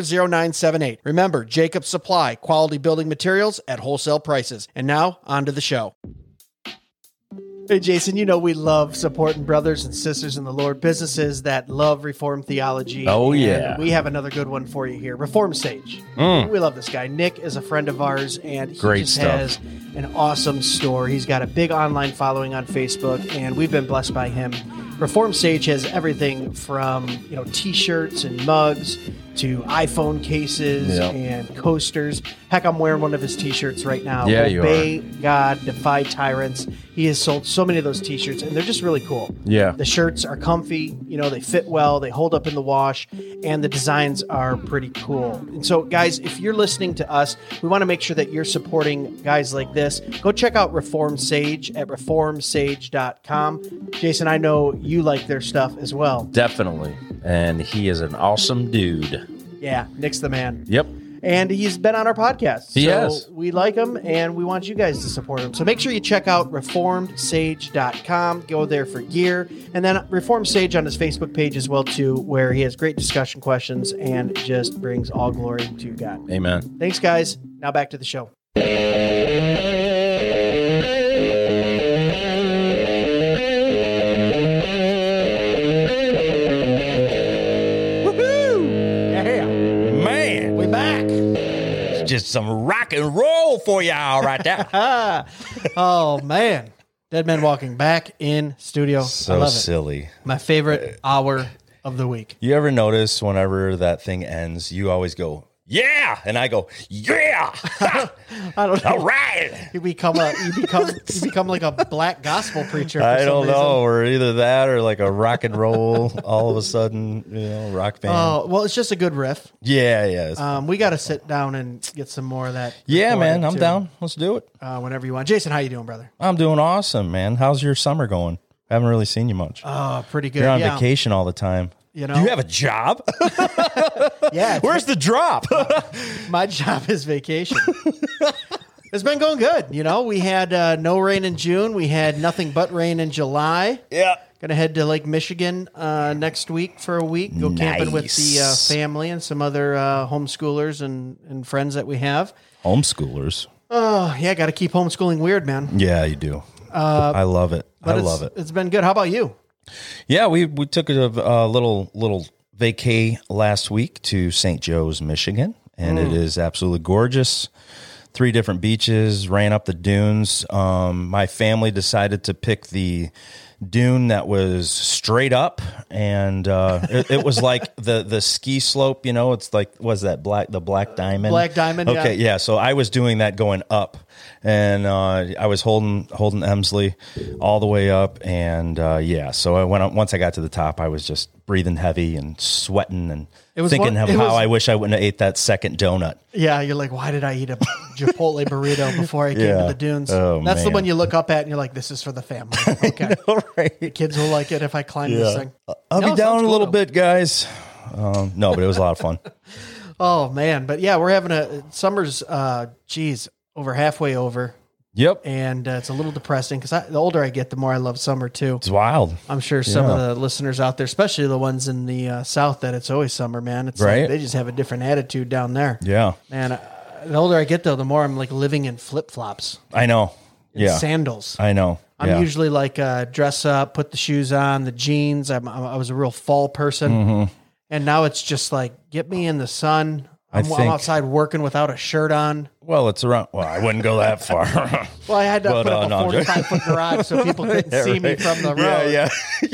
0978. Remember, Jacob Supply, quality building materials at wholesale prices. And now, on to the show. Hey, Jason, you know we love supporting brothers and sisters in the Lord, businesses that love Reformed theology. Oh, And yeah. We have another good one for you here Reform Sage. Mm. We love this guy. Nick is a friend of ours, and he Great just stuff. has an awesome store. He's got a big online following on Facebook, and we've been blessed by him. Reform Sage has everything from you know T-shirts and mugs to iPhone cases Yep. and coasters. Heck, I'm wearing one of his T-shirts right now. Yeah, you Obey God, defy tyrants. He has sold so many of those T-shirts, and they're just really cool. Yeah. The shirts are comfy, you know, they fit well, they hold up in the wash, and the designs are pretty cool. And so, guys, if you're listening to us, we want to make sure that you're supporting guys like this. Go check out Reform Sage at reformsage.com. Jason, I know you like their stuff as well. Definitely. And he is an awesome dude. Yeah, Nick's the man. Yep. And he's been on our podcast. He so has. we like him and we want you guys to support him. So make sure you check out reformedsage.com. Go there for gear. And then Reform Sage on his Facebook page as well too, where he has great discussion questions and just brings all glory to God. Amen. Thanks guys. Now back to the show. Just some rock and roll for y'all right there. Oh man. Dead Man Walking back in studio. I so silly. My favorite uh, hour of the week. You ever notice whenever that thing ends, you always go, yeah. And I go, yeah. I don't know. All right. You become a you become you become like a black gospel preacher. I don't reason. know. Or either that or like a rock and roll all of a sudden, you know, rock band. Oh well, it's just a good riff. yeah, yeah. Um, we got to sit down and get some more of that. yeah, man. I'm too, down. Let's do it. Uh, whenever you want, Jason. How you doing, brother? I'm doing awesome, man. How's your summer going? Haven't really seen you much. Oh, pretty good. You're on yeah. vacation all the time. You know? Do you have a job? Yeah. Where's the drop? my job is vacation. it's been going good. You know, we had uh, no rain in June. We had nothing but rain in July. yeah. Going to head to Lake Michigan uh, next week for a week. Go camping with the uh, Nice. family and some other uh, homeschoolers and, and friends that we have. Homeschoolers. Oh, yeah, got to keep homeschooling weird, man. Yeah, you do. I love it. I Uh, it's- love it. It's been good. How about you? Yeah, we we took a, a little little vacay last week to St. Joe's, Michigan, and it is absolutely gorgeous. Three different beaches, ran up the dunes. Um, my family decided to pick the dune that was straight up, and uh, it, it was like the the ski slope. You know, it's like was that black the black diamond? Black Diamond, yeah. Okay, yeah. So I was doing that going up, and uh, I was holding holding Emsley all the way up, and uh, yeah. So I went up, once I got to the top, I was just breathing heavy and sweating and It was thinking one- of how was- I wish I wouldn't have ate that second donut. Yeah, you're like, why did I eat a Chipotle burrito before I came Yeah. to the dunes? Oh, That's the one you look up at and you're like, this is for the family. Okay. All right. Kids will like it if I climb this thing. I'll No, be down a little though. bit, guys. Um, no, but it was a lot of fun. Oh man, but yeah, we're having a summer's. uh Geez, over halfway over, Yep. and uh, it's a little depressing because the older I get, the more I love summer too. It's wild. I'm sure some Yeah. of the listeners out there, especially the ones in the uh, south, that it's always summer, man. It's Right. like they just have a different attitude down there. Yeah. Man, uh, the older I get though, the more I'm like living in flip flops, I know. Yeah. sandals. I know. I'm yeah. usually like uh, dress up, put the shoes on, the jeans. I'm, I'm, I was a real fall person, Mm-hmm. and now it's just like get me in the sun. I'm, I'm think- outside working without a shirt on. well, it's around. Well, I wouldn't go that far. Well, I had to But, put uh, up no, 45 foot garage so people couldn't see me from the road. yeah, yeah.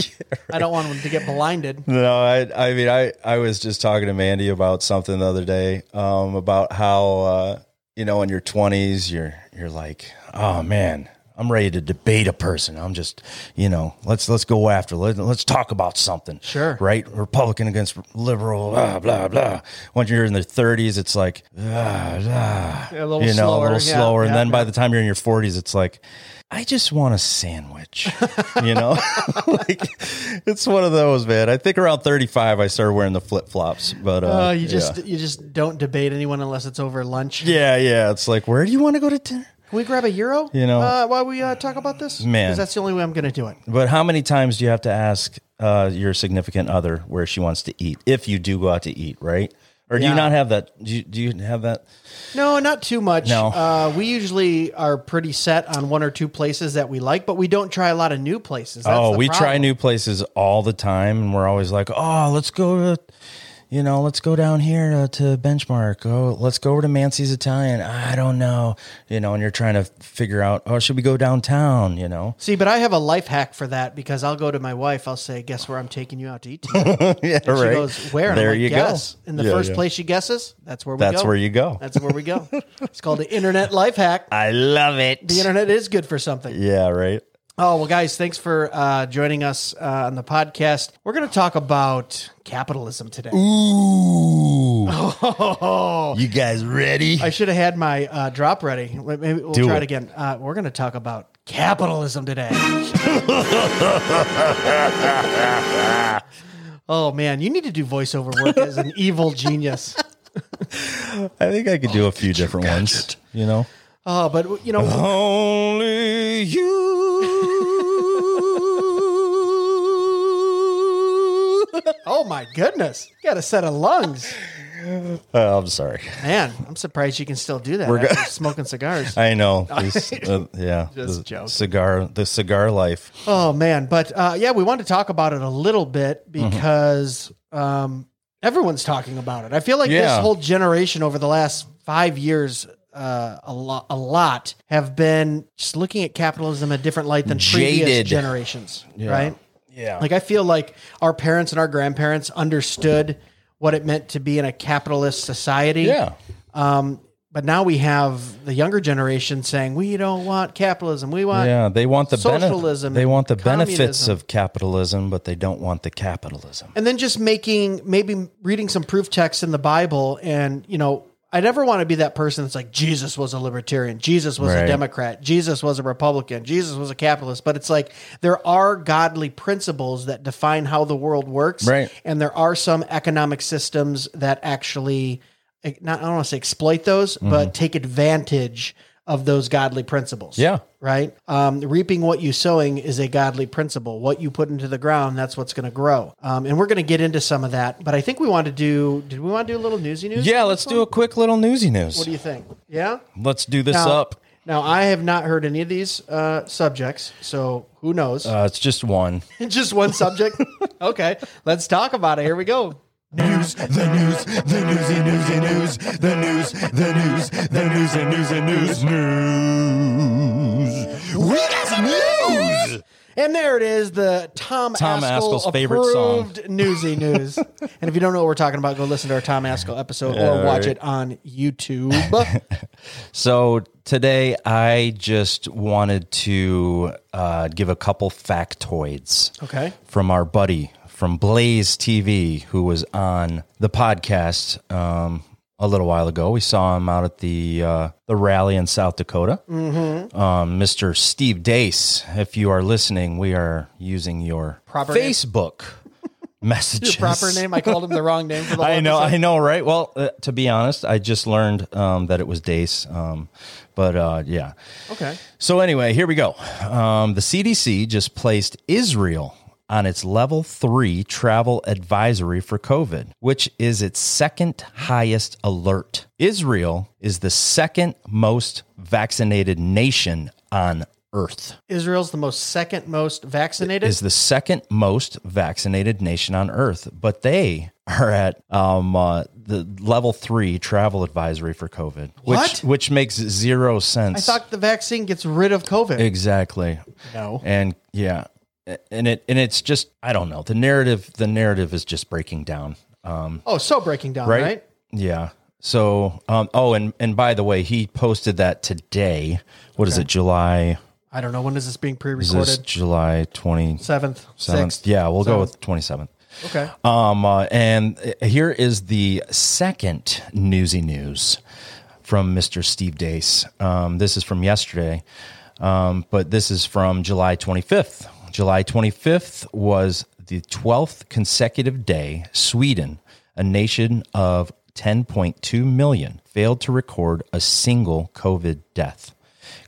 I don't want them to get blinded. No, I, I mean, I, I was just talking to Mandy about something the other day, um, about how, uh, you know, in your twenties, you're, you're like, oh man, I'm ready to debate a person. I'm just, you know, let's, let's go after, let, let's talk about something. Sure. Right. Republican against liberal, blah, blah, blah. Once you're in the thirties, it's like, ah, ah, A little you know, slower, a little yeah, slower. and yeah, then by the time you're in your forties, it's like, I just want a sandwich, you know? like it's one of those, man. I think around 35 I started wearing the flip-flops, but uh, Uh, you just yeah. you just don't debate anyone unless it's over lunch. yeah, yeah, it's like, where do you want to go to dinner? Can we grab a gyro? You know- uh, while we uh, talk about this, Man. because that's the only way I'm going to do it. But how many times do you have to ask uh, your significant other where she wants to eat if you do go out to eat, right? Or do Yeah. you not have that? Do you, do you have that? No, not too much. No. Uh, we usually are pretty set on one or two places that we like, but we don't try a lot of new places. That's oh, we try new places all the time, and we're always like, oh, let's go to, you know, let's go down here uh, to Benchmark. Oh, let's go over to Mancy's Italian. I don't know, you know, and you're trying to figure out, oh, should we go downtown? You know, See, but I have a life hack for that because I'll go to my wife. I'll say, "Guess where I'm taking you out to eat?" Tonight? yeah, And she goes, "Where?" And There like, you Guess. go. And the Yeah, first yeah. place she guesses, that's where we That's go. where you go. That's where we go. it's called the internet life hack. I love it. The internet is good for something. Yeah, right. Oh, well, guys, thanks for uh, joining us uh, on the podcast. We're going to talk about capitalism today. Ooh. You guys ready? I should have had my uh, drop ready. Maybe we'll Do try it, it. again. Uh, we're going to talk about capitalism today. oh, man, you need to do voiceover work as an evil genius. I think I could do a few different ones. You know, Oh, but, you know, only you. Oh, my goodness. You got a set of lungs. Oh, I'm sorry. Man, I'm surprised you can still do that We're after go- smoking cigars. I know. This, uh, yeah, Just the joking. cigar, the cigar life. Oh man, but uh, yeah, we wanted to talk about it a little bit Mm-hmm. because um, everyone's talking about it. I feel like this whole generation over the last five years, uh, a lot, a lot have been just looking at capitalism in a different light than previous Jaded. generations, right? Yeah, Like I feel like our parents and our grandparents understood what it meant to be in a capitalist society. yeah, Um, but now we have the younger generation saying we don't want capitalism. We want yeah. They want the socialism They want the benefits of capitalism, but they don't want the capitalism. and then just making maybe reading some proof texts in the Bible and you know I never want to be that person that's like Jesus was a libertarian, Jesus was a Democrat, Jesus was a Republican, Jesus was a capitalist. But it's like there are godly principles that define how the world works, Right. And there are some economic systems that actually, eh, not I don't want to say exploit those, but take advantage of those godly principles. Yeah. Right. Um, reaping what you sowing is a godly principle. What you put into the ground, that's what's going to grow. Um, and we're going to get into some of that. But I think we want to do. Did we want to do a little newsy news? Yeah, let's this do one? a quick little newsy news. What do you think? Yeah. let's do this Now, up. now I have not heard any of these uh, subjects, so who knows? Uh, it's just one. Just one subject. okay, let's talk about it. Here we go. News, the news, the newsy, newsy news, the news, the news, the news, and news, and news, news. We got some news. And there it is, the Tom, Tom Ascol Ascol's favorite song. approved newsy news. and if you don't know what we're talking about, go listen to our Tom Ascol episode or watch it on YouTube. So today I just wanted to uh, give a couple factoids okay. from our buddy from Blaze TV who was on the podcast um, a little while ago. We saw him out at the uh, the rally in South Dakota. Mm-hmm. Um, Mr. Steve Deace, if you are listening, we are using your Proper name? Facebook messages. Your proper name. I called him the wrong name for the I know, episode. I know, right? Well, uh, to be honest, I just learned um, that it was Deace. Um, but uh, yeah. Okay. So anyway, here we go. Um, the CDC just placed Israel on its level three travel advisory for COVID, which is its second highest alert. Israel is the second most vaccinated nation on earth. Israel's the most second most vaccinated. Is the second most vaccinated nation on earth, but they are at um, uh, the level three travel advisory for COVID, which What? which makes zero sense. I thought the vaccine gets rid of COVID. Exactly. No. And yeah, and it and it's just I don't know. The narrative the narrative is just breaking down. Um, oh, so breaking down, right? right? Yeah. So um, oh, and and by the way, he posted that today. What is it? July? I don't know when is this being Is pre-recorded. this July twenty Seventh, seventh? Yeah, we'll go with twenty seventh. Okay. Um, uh, and here is the second newsy news from Mr. Steve Deace. Um, this is from yesterday, um, but this is from July 25th. July 25th was the 12th consecutive day Sweden, a nation of 10.2 million, failed to record a single COVID death.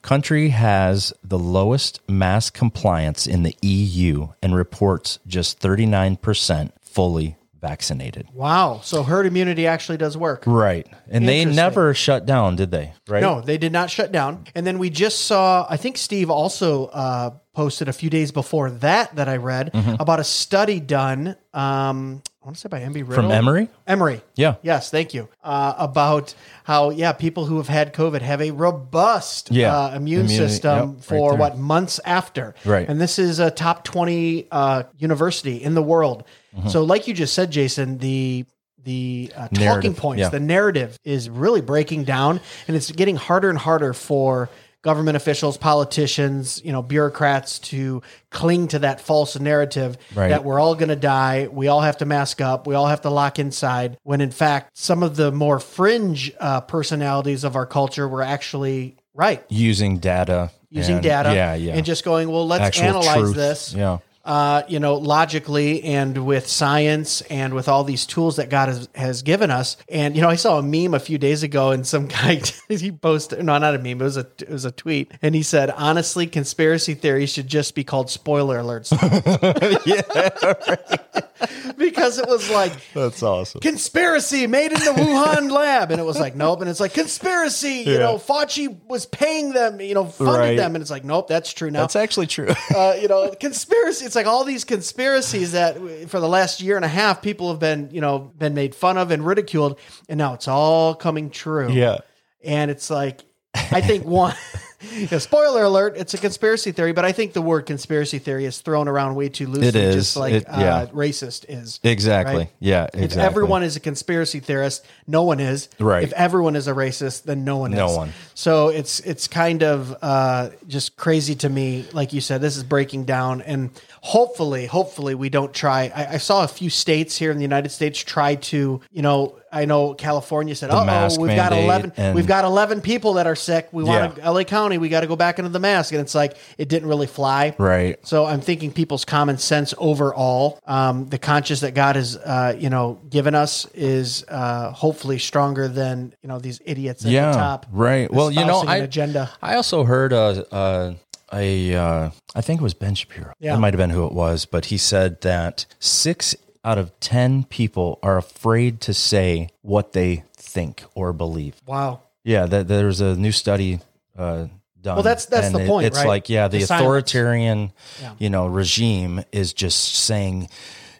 Country has the lowest mass compliance in the EU and reports just 39% fully vaccinated. Wow. So herd immunity actually does work. Right. And they never shut down, did they? Right? No, they did not shut down. And then we just saw, I think Steve also uh, posted a few days before that that I read Mm-hmm. about a study done. Um, I want to say by Embry Riddle. From Emory? Emory. Yeah. Yes, thank you. Uh, about how, yeah, people who have had COVID have a robust Yeah. uh, immune Immunity, system yep, for there. what months after. Right. And this is a top 20 uh, university in the world. So, like you just said, Jason, the the uh, talking Narrative, points, yeah. the narrative is really breaking down, and it's getting harder and harder for government officials, politicians, you know, bureaucrats to cling to that false narrative Right. that we're all going to die, we all have to mask up, we all have to lock inside. When in fact, some of the more fringe uh, personalities of our culture were actually right, Using data. using and- data, Yeah, yeah. and just going, well, let's Actual analyze truth. this Yeah. Uh, you know, logically and with science and with all these tools that God has, has given us. And you know, I saw a meme a few days ago, and some guy he posted no, not a meme, it was a it was a tweet, and he said, honestly, conspiracy theories should just be called spoiler alerts. because it was like That's awesome. conspiracy made in the Wuhan lab, and it was like nope, and it's like conspiracy. You know, Fauci was paying them, you know, funded Right. them, and it's like nope, that's true now That's actually true. uh, you know, conspiracy. It's like all these conspiracies that for the last year and a half, people have been, you know, been made fun of and ridiculed, and now it's all coming true. yeah. and it's like, I think one. yeah, spoiler alert! It's a conspiracy theory, but I think the word conspiracy theory is thrown around way too loosely, It is. just like It- yeah. uh, racist is. Exactly. Right? Yeah. Exactly. If everyone is a conspiracy theorist, no one is. Right. If everyone is a racist, then no one No is. one. So it's it's kind of uh, just crazy to me. Like you said, this is breaking down, and hopefully, hopefully, we don't try. I, I saw a few states here in the United States try to, you know, I know California said, "Oh, we've got eleven, and- we've got eleven people that are sick. We want Yeah. LA County. We got to go back into the mask." And it's like it didn't really fly, Right. So I'm thinking people's common sense overall, um, the conscience that God has, uh, you know, given us is uh, hopefully stronger than you know these idiots at yeah, the top. right. Well, you know, I agenda. I also heard a a, a uh, I think it was Ben Shapiro. Yeah. It might have been who it was, but he said that six out of ten people are afraid to say what they think or believe. Wow. Yeah, that there's a new study uh, done. Well, that's- that's and the it- point, It's right? like yeah, the, The authoritarian, Yeah. you know, regime is just saying.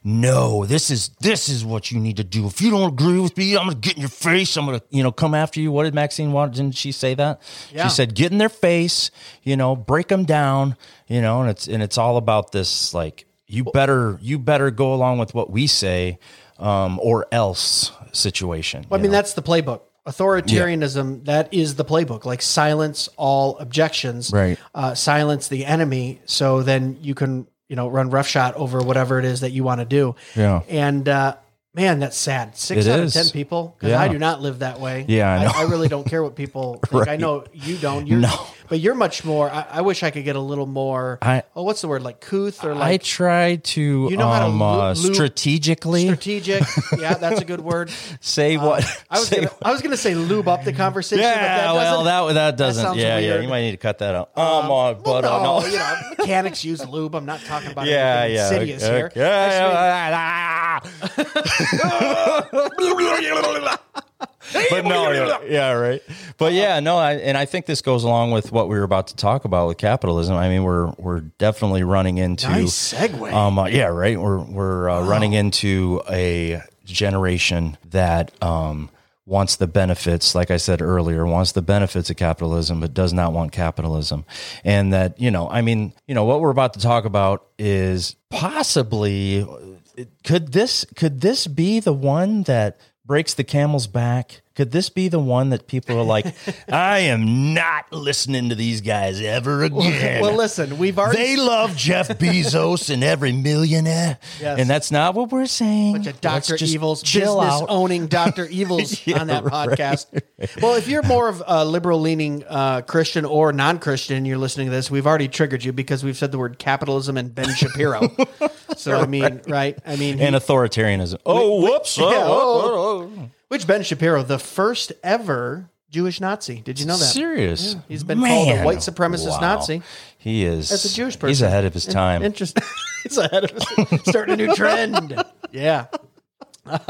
No, this is this is what you need to do. If you don't agree with me, I'm gonna get in your face. I'm gonna, you know, come after you. What did Maxine want? Didn't she say that? Yeah. She said, "Get in their face, you know, break them down, you know." And it's and it's all about this, like you better you better go along with what we say, um, or else situation. Well, I mean, know? that's the playbook. Authoritarianism, that is the playbook. Like silence all objections, Right. Uh, silence the enemy, so then you can, you know, run roughshod over whatever it is that you want to do. Yeah. And uh, man, that's sad. Six It out is. of ten people, because Yeah. I do not live that way. Yeah, I know. I, really don't care what people think. I know you don't. You're, No. But you're much more. I, I wish I could get a little more. I- oh, what's the word? Like couth or like. I try to, You know how to um, lo- uh, lo- strategically strategic. yeah, that's a good word. say what. I was say gonna, I was gonna say lube up the conversation. but Yeah, that well, that that doesn't. sounds yeah, yeah. You might need to cut that out. Oh my, Well, but uh, no, no. you know, mechanics use lube. I'm not talking about Yeah, yeah. insidious okay, here. yeah, yeah. but no, yeah, yeah, right. But yeah, no, I, and I think this goes along with what we were about to talk about with capitalism. I mean, we're we're definitely running into Nice segue. Um, uh, yeah, right. We're we're uh, running into a generation that um wants the benefits, like I said earlier, wants the benefits of capitalism, but does not want capitalism. And that, you know, I mean, you know, what we're about to talk about is possibly could this could this be the one that breaks the camel's back? Could this be the one that people are like, I am not listening to these guys ever again? well, listen, we've already They love Jeff Bezos and every millionaire. Yes. And that's not what we're saying. bunch of Doctor Evils, chill business out. owning Doctor Evils Yeah, on that right. podcast. Well, if you're more of a liberal leaning uh, Christian or non Christian, you're listening to this. We've already triggered you because we've said the word capitalism and Ben Shapiro. so I mean, right? I mean, he- and authoritarianism. Oh, whoops. yeah, Oh, oh, oh, oh. Which Ben Shapiro, the first ever Jewish Nazi? Did you know that? Serious. He's been called a white supremacist Wow. Nazi. He is. As a Jewish person. He's ahead of his time. Interesting. He's ahead of us. Starting a new trend. Yeah.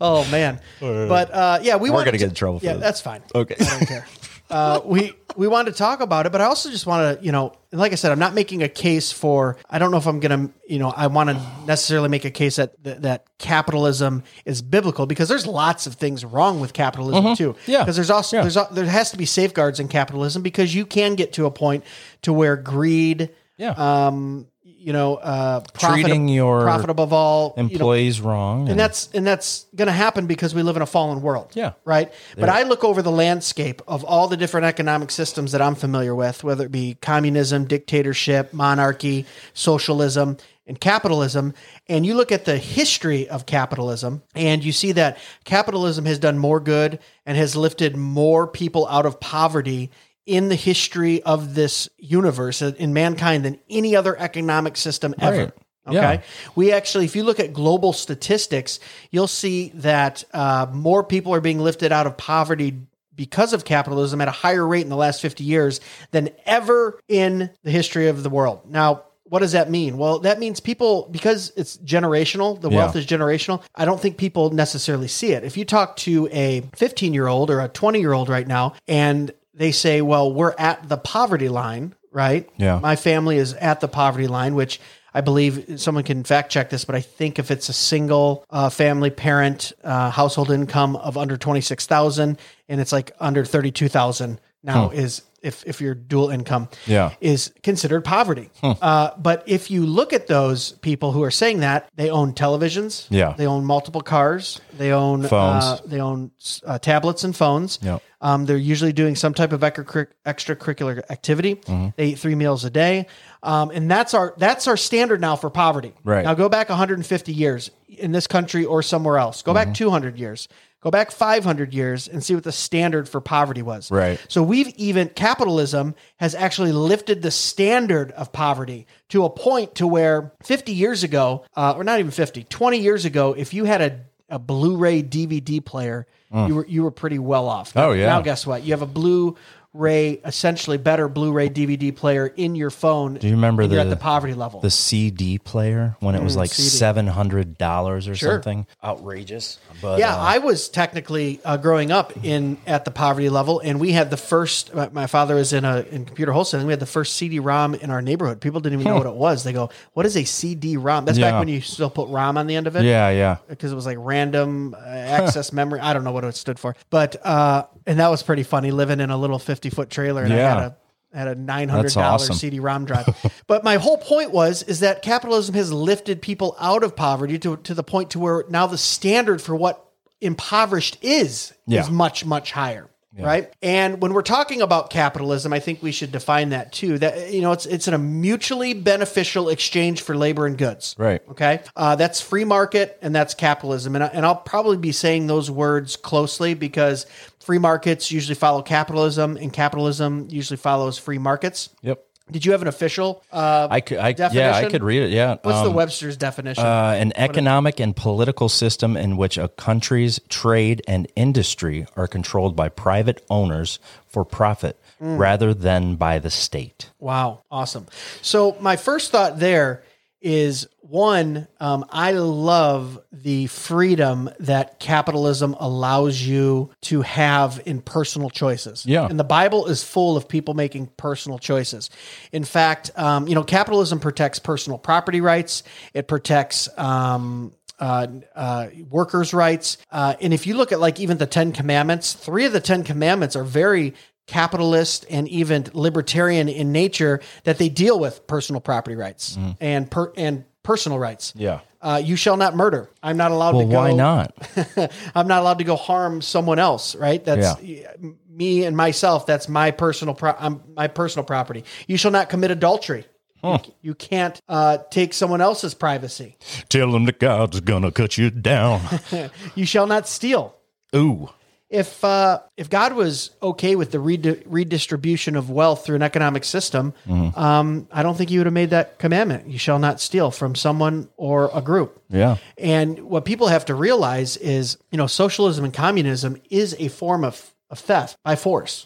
oh man. But uh, yeah, we We're gonna get in trouble for Yeah, this. that's fine. Okay. I don't care. Uh, we we wanted to talk about it, but I also just want to, you know, like I said, I'm not making a case for. I don't know if I'm gonna, you know, I want to necessarily make a case that, that that capitalism is biblical because there's lots of things wrong with capitalism too. Mm-hmm. Yeah. because there's also Yeah. there's there has to be safeguards in capitalism because you can get to a point to where greed, Yeah. um, you know, uh, profit, Treating your profit above all, you know, Employees wrong. and that's and that's going to happen because we live in a fallen world. Yeah. Right. But I look over the landscape of all the different economic systems that I'm familiar with, whether it be communism, dictatorship, monarchy, socialism, and capitalism, and you look at the history of capitalism, and you see that capitalism has done more good and has lifted more people out of poverty in the history of this universe uh, in mankind than any other economic system ever. Right. Okay. Yeah. We actually, if you look at global statistics, you'll see that uh, more people are being lifted out of poverty because of capitalism at a higher rate in the last 50 years than ever in the history of the world. Now, what does that mean? Well, that means people, because it's generational, the wealth Yeah. is generational, I don't think people necessarily see it. If you talk to a 15 year old or a 20 year old right now, and they say, well, we're at the poverty line, right? Yeah. My family is at the poverty line, which I believe someone can fact check this, but I think if it's a single uh, family parent uh, household income of under 26,000 and it's like under 32,000, now hmm. is if if you're dual income yeah. is considered poverty. Hmm. Uh, but if you look at those people who are saying that, they own televisions, yeah, they own multiple cars, they own uh, phones, uh, they own uh, tablets and phones. Yeah, Um, they're usually doing some type of extracurricular activity. Mm-hmm. They eat three meals a day, um, and that's our that's our standard now for poverty. Right now, go back 150 years in this country or somewhere else. Go mm-hmm. back 200 years. Go back 500 years and see what the standard for poverty was. Right. So we've even capitalism has actually lifted the standard of poverty to a point to where 50 years ago, uh, or not even 50, 20 years ago, if you had a, a Blu-ray DVD player, you were you were pretty well off. Oh, yeah. Now guess what? You have a Blu-ray, essentially better Blu-ray DVD player in your phone. Do you remember and you're at the poverty level? The CD player when it was like CD. seven hundred dollars or Sure. something. Outrageous. But yeah, uh, I was technically uh, growing up in at the poverty level, and we had the first. My, my father was in a in computer wholesaling. We had the first CD-ROM in our neighborhood. People didn't even know what it was. They go, "What is a CD-ROM?" That's back when you still put ROM on the end of it. yeah, yeah. because it was like random uh, access memory. I don't know what it stood for, but uh, and that was pretty funny living in a little fifty foot trailer and I had a had a nine hundred That's dollar awesome. CD-ROM drive. but my whole point was is that capitalism has lifted people out of poverty to to the point to where now the standard for what impoverished is Yeah. is much much higher. Right. And when we're talking about capitalism, I think we should define that too. That you know, it's it's a mutually beneficial exchange for labor and goods. Right. Okay. Uh, that's free market and that's capitalism. And, I, and I'll probably be saying those words closely because free markets usually follow capitalism and capitalism usually follows free markets. Yep. Did you have an official? Uh, I could I yeah, I could read it. Yeah. what's the Um, Webster's definition? uh, an economic and political system in which a country's trade and industry are controlled by private owners for profit Mm. rather than by the state. Wow, awesome. So my first thought there is one, um, I love the freedom that capitalism allows you to have in personal choices. Yeah. and the Bible is full of people making personal choices. In fact, um, you know, capitalism protects personal property rights. It protects. Um, uh, uh, workers' rights. Uh, and if you look at like even the Ten Commandments, three of the Ten Commandments are very capitalist and even libertarian in nature that they deal with personal property rights and per- and personal rights. Yeah. Uh, you shall not murder. I'm not allowed Well, to go. why not? I'm not allowed to go harm someone else. Right? That's me and myself. That's my personal. Pro- I'm my personal property. You shall not commit adultery. You, you can't uh, take someone else's privacy. Tell them that God's gonna cut you down. You shall not steal. Ooh. If uh, if God was okay with the redi- redistribution of wealth through an economic system, um, I don't think He would have made that commandment: "You shall not steal from someone or a group." Yeah. And what people have to realize is, you know, socialism and communism is a form of, of theft by force.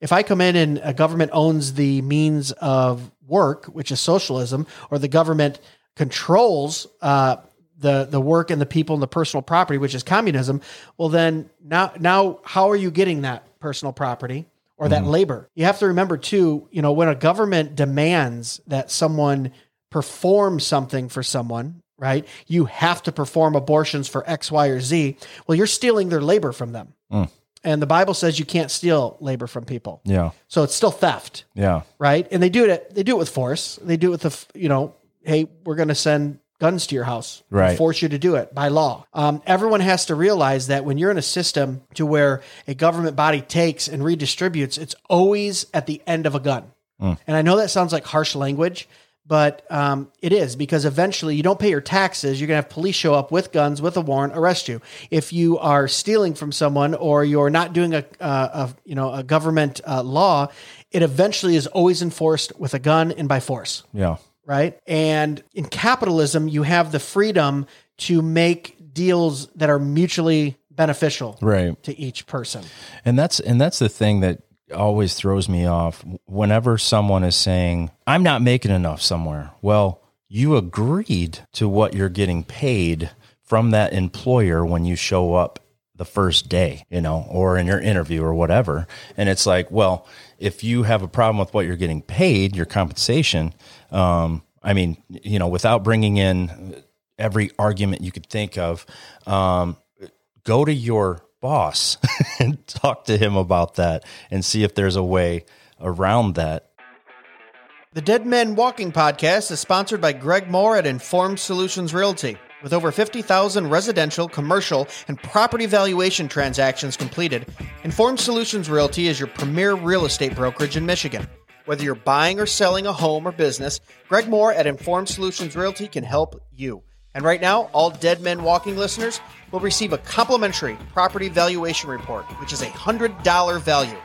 If I come in and a government owns the means of work, which is socialism, or the government controls uh, the the work and the people and the personal property, which is communism, well, then now now how are you getting that personal property? Or that mm-hmm. labor. You have to remember too, you know, when a government demands that someone perform something for someone, right? You have to perform abortions for X, Y, or Z. Well, you're stealing their labor from them. Mm. And the Bible says you can't steal labor from people. Yeah. So it's still theft, Yeah. right? And they do it they do it with force. They do it with the you know, hey, we're going to send guns to your house, Right. Force you to do it by law. Um, everyone has to realize that when you're in a system to where a government body takes and redistributes, it's always at the end of a gun. And I know that sounds like harsh language, but um, it is because eventually you don't pay your taxes. You're going to have police show up with guns, with a warrant, arrest you. If you are stealing from someone or you're not doing a, uh, a you know a government uh, law, it eventually is always enforced with a gun and by force Yeah. Right? And in capitalism, you have the freedom to make deals that are mutually beneficial Right. to each person. And that's and that's the thing that always throws me off whenever someone is saying, "I'm not making enough somewhere." Well, you agreed to what you're getting paid from that employer when you show up the first day, you know, or in your interview or whatever. And it's like, well, if you have a problem with what you're getting paid, your compensation, um, I mean, you know, without bringing in every argument you could think of, um, go to your boss and talk to him about that and see if there's a way around that. The Dead Men Walking podcast is sponsored by Greg Moore at Informed Solutions Realty. With over 50,000 residential, commercial, and property valuation transactions completed, Informed Solutions Realty is your premier real estate brokerage in Michigan. Whether you're buying or selling a home or business, Greg Moore at Informed Solutions Realty can help you. And right now, all Dead Men Walking listeners will receive a complimentary property valuation report, which is a $100 value.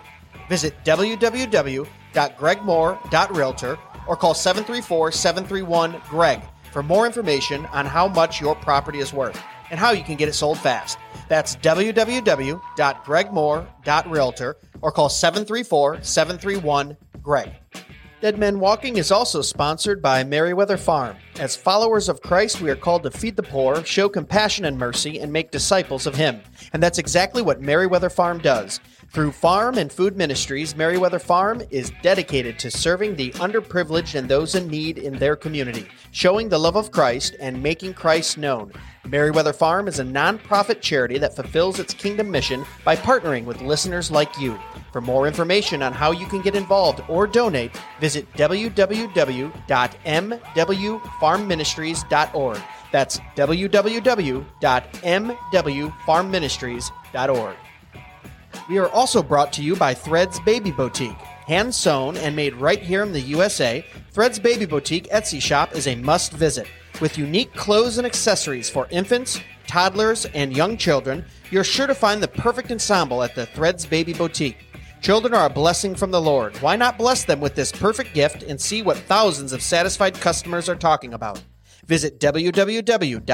Visit www.gregmoore.realtor or call 734 731 Greg for more information on how much your property is worth and how you can get it sold fast. That's www.gregmoore.realtor or call 734 731 Greg. Dead Men Walking is also sponsored by Merriweather Farm. As followers of Christ, we are called to feed the poor, show compassion and mercy, and make disciples of Him. And that's exactly what Merriweather Farm does. Through farm and food ministries, Meriwether Farm is dedicated to serving the underprivileged and those in need in their community, showing the love of Christ and making Christ known. Meriwether Farm is a nonprofit charity that fulfills its kingdom mission by partnering with listeners like you. For more information on how you can get involved or donate, visit www.mwfarmministries.org. That's www.mwfarmministries.org. We are also brought to you by Threads Baby Boutique. Hand sewn and made right here in the USA, Threads Baby Boutique Etsy shop is a must visit. With unique clothes and accessories for infants, toddlers, and young children, you're sure to find the perfect ensemble at the Threads Baby Boutique. Children are a blessing from the Lord. Why not bless them with this perfect gift and see what thousands of satisfied customers are talking about? Visit www.etsy.com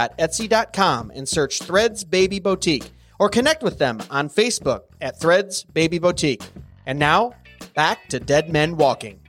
and search Threads Baby Boutique or connect with them on Facebook at Threads Baby Boutique. And now, back to Dead Men Walking.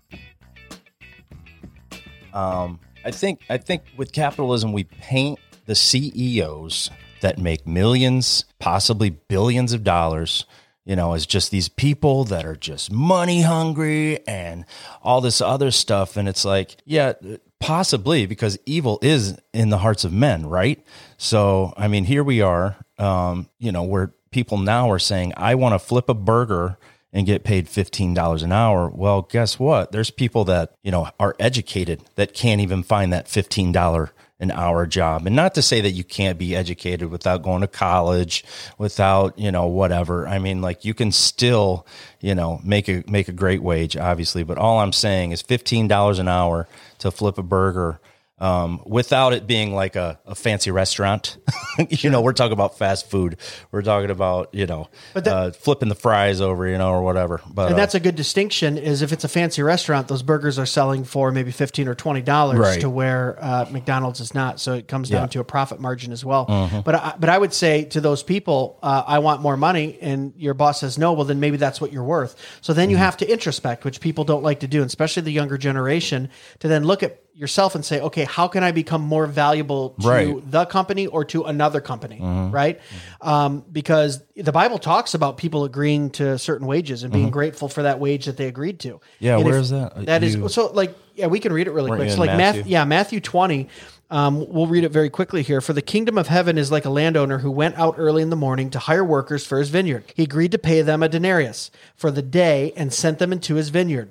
Um, I think I think with capitalism we paint the CEOs that make millions, possibly billions of dollars, you know, as just these people that are just money hungry and all this other stuff and it's like, yeah, possibly because evil is in the hearts of men, right? So, I mean, here we are um, you know, where people now are saying, I want to flip a burger and get paid $15 an hour. Well, guess what? There's people that, you know, are educated that can't even find that $15 an hour job. And not to say that you can't be educated without going to college, without, you know, whatever. I mean, like you can still, you know, make a make a great wage, obviously. But all I'm saying is $15 an hour to flip a burger um, without it being like a, a fancy restaurant. you know, we're talking about fast food. We're talking about you know, But that- uh, flipping the fries over, you know, or whatever. But And uh, that's a good distinction. Is if it's a fancy restaurant, those burgers are selling for maybe fifteen or twenty dollars, Right. to where uh, McDonald's is not. So it comes down Yeah. Mm-hmm. to a profit margin as well. But I, but I would say to those people, uh, I want more money, and your boss says no. Well, then maybe that's what you're worth. So then Mm-hmm. you have to introspect, which people don't like to do, and especially the younger generation, to then look at yourself and say, okay, how can I become more valuable to Right. Mm-hmm. the company or to another company, right? Um, because the Bible talks about people agreeing to certain wages and being grateful for that wage that they agreed to. Mm-hmm. Yeah, And where if- is that? That is You- so like yeah, we can read it really quick. So like Matthew, Matthew? yeah, Matthew twenty. Um, we'll read it very quickly here. For the kingdom of heaven is like a landowner who went out early in the morning to hire workers for his vineyard. He agreed to pay them a denarius for the day and sent them into his vineyard.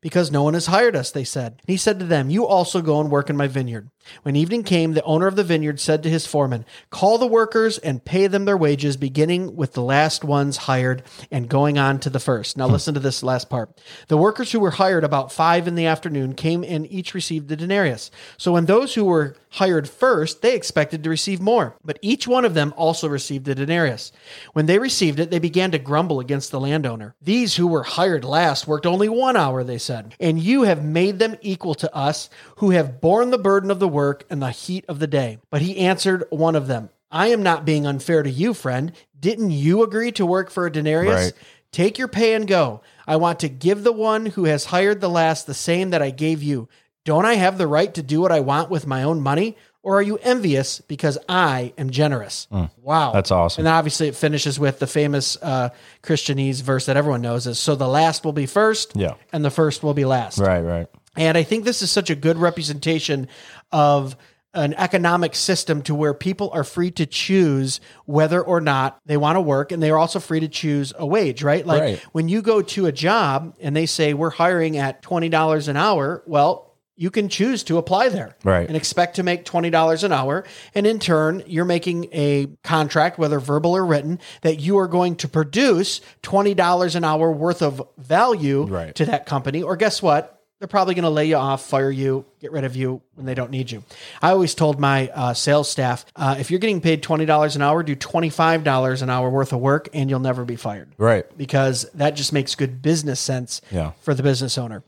Because no one has hired us, they said. And he said to them, You also go and work in my vineyard. When evening came, the owner of the vineyard said to his foreman, Call the workers and pay them their wages, beginning with the last ones hired and going on to the first. Now, listen to this last part. The workers who were hired about five in the afternoon came and each received a denarius. So when those who were hired first, they expected to receive more. But each one of them also received a denarius. When they received it, they began to grumble against the landowner. These who were hired last worked only one hour, they said, and you have made them equal to us who have borne the burden of the work and the heat of the day. But he answered one of them, I am not being unfair to you, friend. Didn't you agree to work for a denarius? Right. Take your pay and go. I want to give the one who has hired the last the same that I gave you. Don't I have the right to do what I want with my own money? Or are you envious because I am generous? Wow. Hmm. That's awesome. And obviously, it finishes with the famous uh, Christianese verse that everyone knows is So the last will be first, Yeah. and the first will be last. right, right. And I think this is such a good representation of an economic system to where people are free to choose whether or not they want to work and they're also free to choose a wage, right? Like Right. when you go to a job and they say we're hiring at $20 an hour, well, you can choose to apply there Right. and expect to make $20 an hour. And in turn, you're making a contract, whether verbal or written, that you are going to produce $20 an hour worth of value Right. to that company. Or guess what? They're probably going to lay you off, fire you, get rid of you when they don't need you. I always told my uh, sales staff uh, if you're getting paid $20 an hour, do $25 an hour worth of work and you'll never be fired Right. because that just makes good business sense Yeah. for the business owner.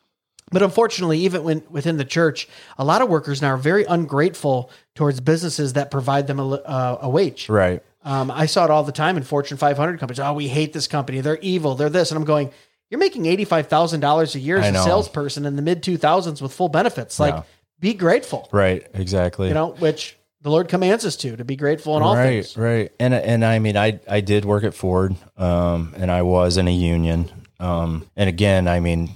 But unfortunately, even when within the church, a lot of workers now are very ungrateful towards businesses that provide them a, uh, a wage. Right. Um, I saw it all the time in Fortune 500 companies. Oh, we hate this company. They're evil. They're this. And I'm going, you're making $85,000 a year as a salesperson in the mid 2000s with full benefits. Like, Yeah. be grateful, Right. Exactly. you know, which the Lord commands us to, to be grateful in all right, things. right. And and I mean, I I did work at Ford, um, and I was in a union. Um, and again, I mean,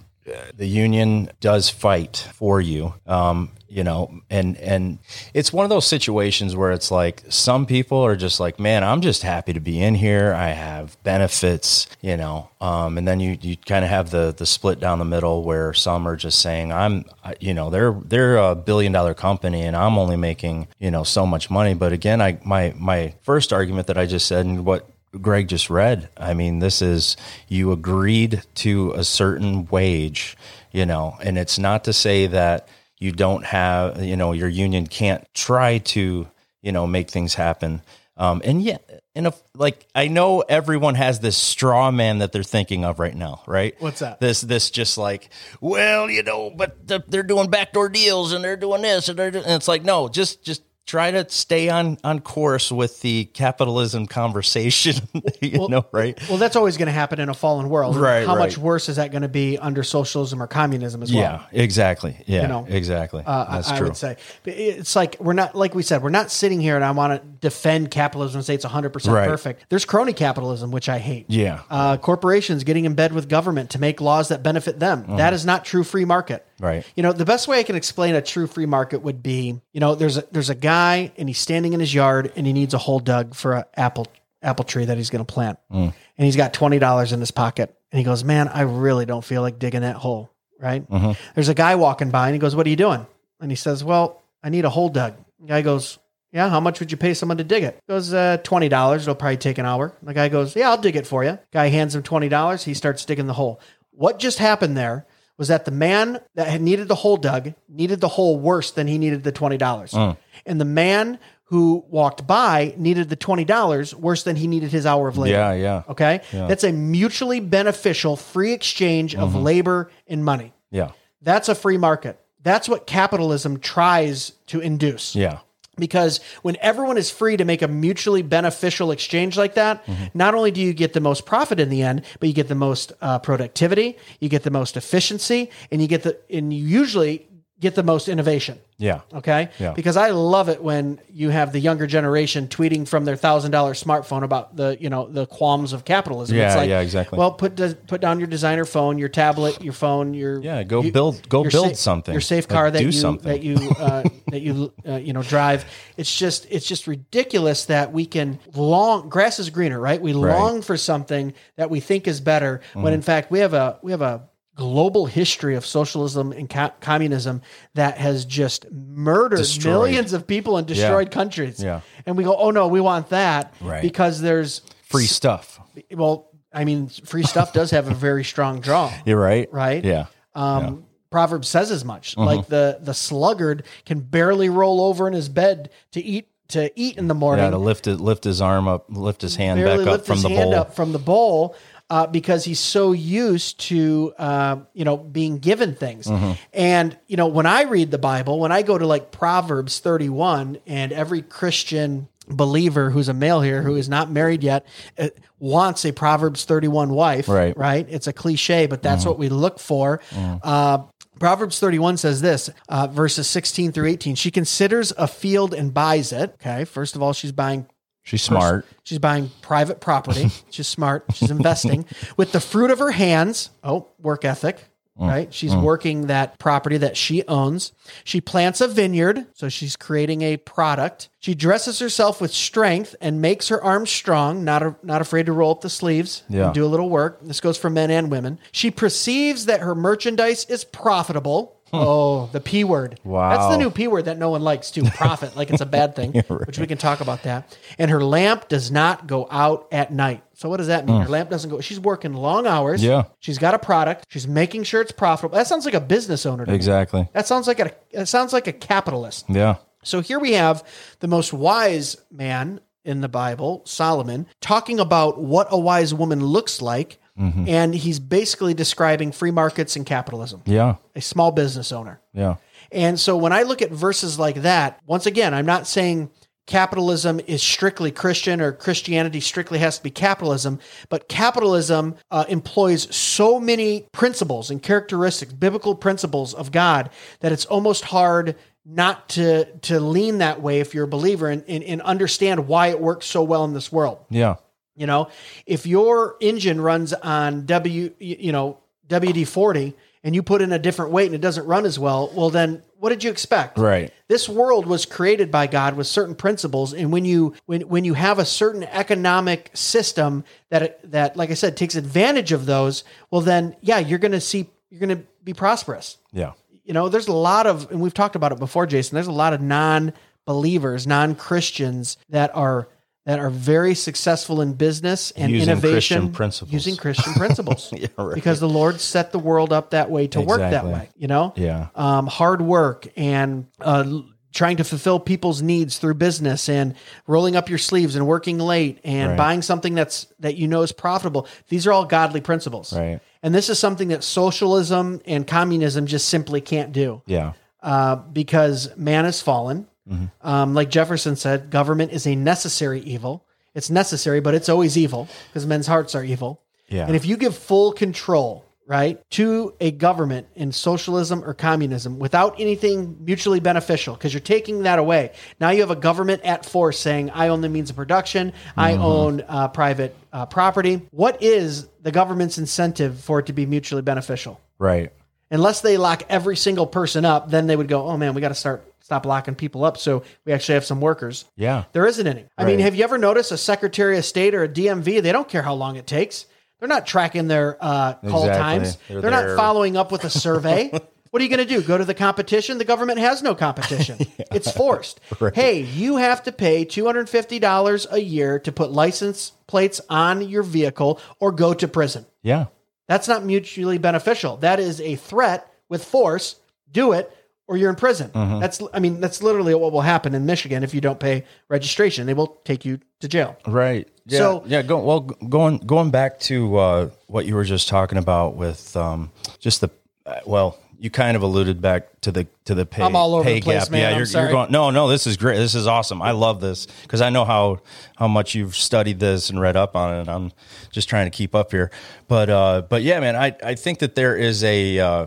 the union does fight for you. Um, you know, and and it's one of those situations where it's like some people are just like, man, I'm just happy to be in here. I have benefits, you know. Um, and then you you kind of have the the split down the middle where some are just saying, I'm, you know, they're they're a billion dollar company and I'm only making you know so much money. But again, I my my first argument that I just said and what Greg just read. I mean, this is you agreed to a certain wage, you know, and it's not to say that you don't have, you know, your union can't try to, you know, make things happen. Um, and yet, and a like, I know everyone has this straw man that they're thinking of right now, right? What's that? This, this just like, well, you know, but th- they're doing backdoor deals and they're doing this and they're, do-" and it's like, no, just, just try to stay on on course with the capitalism conversation, you know, right? Well, that's always going to happen in a fallen world. Right, How much worse is that going to be under socialism or communism as well? Yeah, exactly. Yeah, You know, exactly. Uh, That's I, I true. would say But it's like we're not like we said we're not sitting here and I want to defend capitalism and say it's 100% Right. perfect. There's crony capitalism which I hate. Yeah. Uh, corporations getting in bed with government to make laws that benefit them. That is not true free market. Right. You know, the best way I can explain a true free market would be, you know, there's a there's a guy and he's standing in his yard and he needs a hole dug for an apple apple tree that he's going to plant. Mm. And he's got $20 in his pocket. And he goes, "Man, I really don't feel like digging that hole." Right? Mm-hmm. There's a guy walking by and he goes, "What are you doing?" And he says, "Well, I need a hole dug." The guy goes, "Yeah, how much would you pay someone to dig it?" He goes, uh, "$20. It'll probably take an hour." The guy goes, "Yeah, I'll dig it for you." Guy hands him $20. He starts digging the hole. What just happened there was that the man that had needed the hole dug needed the hole worse than he needed the $20. Mm. And the man who walked by needed the $20 worse than he needed his hour of labor. Yeah, yeah, Okay? That's a mutually beneficial free exchange of mm-hmm. labor and money. yeah, That's a free market. That's what capitalism tries to induce. yeah. Because when everyone is free to make a mutually beneficial exchange like that, not only do you get the most profit in the end, but you get the most uh, productivity, you get the most efficiency, and you get the and you usually get the most innovation. Yeah. Okay. Yeah. Because I love it when you have the younger generation tweeting from their thousand dollar smartphone about the you know the qualms of capitalism. Yeah, yeah, exactly. Well, put put down your designer phone, your tablet, your phone, your Yeah, go you- build- go build something. Your safe Like, car that do you something. that you uh, that you uh, you know drive. It's just it's just ridiculous that we can long grass is greener, right? We long for something that we think is better when Mm-hmm. in fact we have a we have a global history of socialism and co- communism that has just murdered Destroyed. millions of people and destroyed countries. Yeah. And we go, "Oh no, we want that." Right. Because there's Free stuff. well, I mean, free stuff does have a very strong draw You're right. right? Yeah. Um, Proverbs says as much. Mm-hmm. Like the the sluggard can barely roll over in his bed to eat to eat in the morning. Yeah, to lift it, lift his arm up, lift his hand barely back up from the bowl. up from the bowl. Uh, because he's so used to, uh, you know, being given things. Mm-hmm. And, you know, when I read the Bible, when I go to like Proverbs 31 and every Christian believer who's a male here who is not married yet uh, wants a Proverbs 31 wife, Right. Right? It's a cliche, but that's what we look for. Uh, Proverbs 31 says this, uh, verses 16 through 18. She considers a field and buys it. Okay. First of all, she's buying She's smart. She's buying private property. She's smart. She's investing with the fruit of her hands. Oh, work ethic. Mm. right? She's mm. working that property that she owns. She plants a vineyard, so she's creating a product. She dresses herself with strength and makes her arms strong, not a, not afraid to roll up the sleeves Yeah. and do a little work. This goes for men and women. She perceives that her merchandise is profitable. Oh, the P word. Wow. That's the new P word that no one likes to Profit, like it's a bad thing, which we can talk about that. And her lamp does not go out at night. So what does that mean? Hmm. Her lamp doesn't go. She's working long hours. Yeah. She's got a product. She's making sure it's profitable. That sounds like a business owner. To me. Exactly. That sounds like a. That sounds like a capitalist. Yeah. So here we have the most wise man in the Bible, Solomon, talking about what a wise woman looks like. Mm-hmm. And he's basically describing free markets and capitalism, Yeah. a small business owner. Yeah. And so when I look at verses like that, once again, I'm not saying capitalism is strictly Christian or Christianity strictly has to be capitalism, but capitalism uh, employs so many principles and characteristics, biblical principles of God, that it's almost hard not to to lean that way if you're a believer and, and, and understand why it works so well in this world. Yeah. You know, if your engine runs on W, you know, WD 40 and you put in a different weight and it doesn't run as well, well, then what did you expect? Right. This world was created by God with certain principles. And when you, when, when you have a certain economic system that, that, like I said, takes advantage of those, well, then, yeah, you're going to see, you're going to be prosperous Yeah. you know, there's a lot of, and we've talked about it before, Jason. There's a lot of non-believers, non-Christians that are that are very successful in business and Using innovation, Christian principles. using Christian principles, Yeah, right. because the Lord set the world up that way to work that way. You know, Yeah. um, hard work and uh, trying to fulfill people's needs through business and rolling up your sleeves and working late and Right. buying something that's that you know is profitable. These are all godly principles, Right. and this is something that socialism and communism just simply can't do Yeah. uh, because man has fallen. Mm-hmm. Um, like Jefferson said, government is a necessary evil. It's necessary, but it's always evil because men's hearts are evil. Yeah. And if you give full control, right, to a government in socialism or communism without anything mutually beneficial, because you're taking that away. Now you have a government at force saying, I own the means of production, I Mm-hmm. own uh, private uh, property. What is the government's incentive for it to be mutually beneficial? Right. unless they lock every single person up, then they would go, oh man, we got to start stop locking people up so we actually have some workers. Yeah. There isn't any. I mean, have you ever noticed a Secretary of State or a DMV? They don't care how long it takes. They're not tracking their uh, call Exactly. times. They're, They're not following up with a survey. what are you going to do? Go to the competition? The government has no competition. It's forced. Hey, you have to pay $250 a year to put license plates on your vehicle or go to prison. Yeah. That's not mutually beneficial. That is a threat with force. Do it or you're in prison. Mm-hmm. That's I mean that's literally what will happen in Michigan if you don't pay registration. They will take you to jail. Right. Yeah. So- yeah. Go, well, going going back to uh, what you were just talking about with um, just the uh, well, you kind of alluded back to the to the pay. I'm all over pay the place, gap. man. Yeah, you're, you're going. No, no, this is great. This is awesome. I love this because I know how how much you've studied this and read up on it. I'm just trying to keep up here. But uh, but yeah, man, I I think that there is a uh,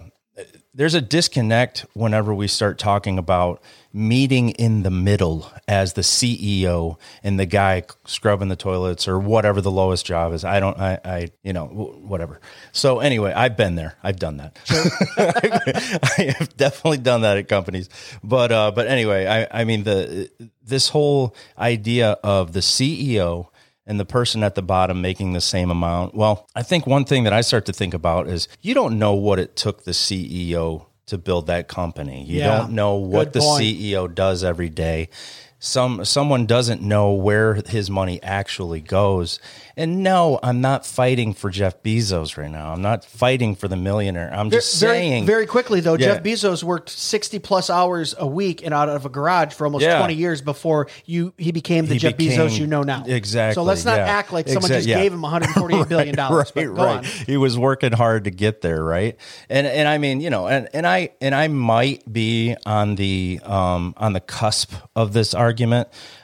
there's a disconnect whenever we start talking about meeting in the middle as the CEO and the guy scrubbing the toilets or whatever the lowest job is. I don't, I, I you know, whatever. So anyway, I've been there. I've done that. I have definitely done that at companies. But, uh, but anyway, I, I mean, the, this whole idea of the CEO and the person at the bottom making the same amount. Well, I think one thing that I start to think about is you don't know what it took the CEO to build that company. You Yeah. don't know what Good the point. CEO does every day. Some someone doesn't know where his money actually goes. And no, I'm not fighting for Jeff Bezos right now. I'm not fighting for the millionaire. I'm just very, saying very quickly though, Yeah. Jeff Bezos worked 60 plus hours a week and out of a garage for almost Yeah. 20 years before you he became the He Jeff became- Bezos you know now. Exactly, So let's not yeah. act like someone Exact- just gave him 148 billion dollars. right, right. on. He was working hard to get there, right? And and I mean, you know, and, and I and I might be on the um on the cusp of this argument.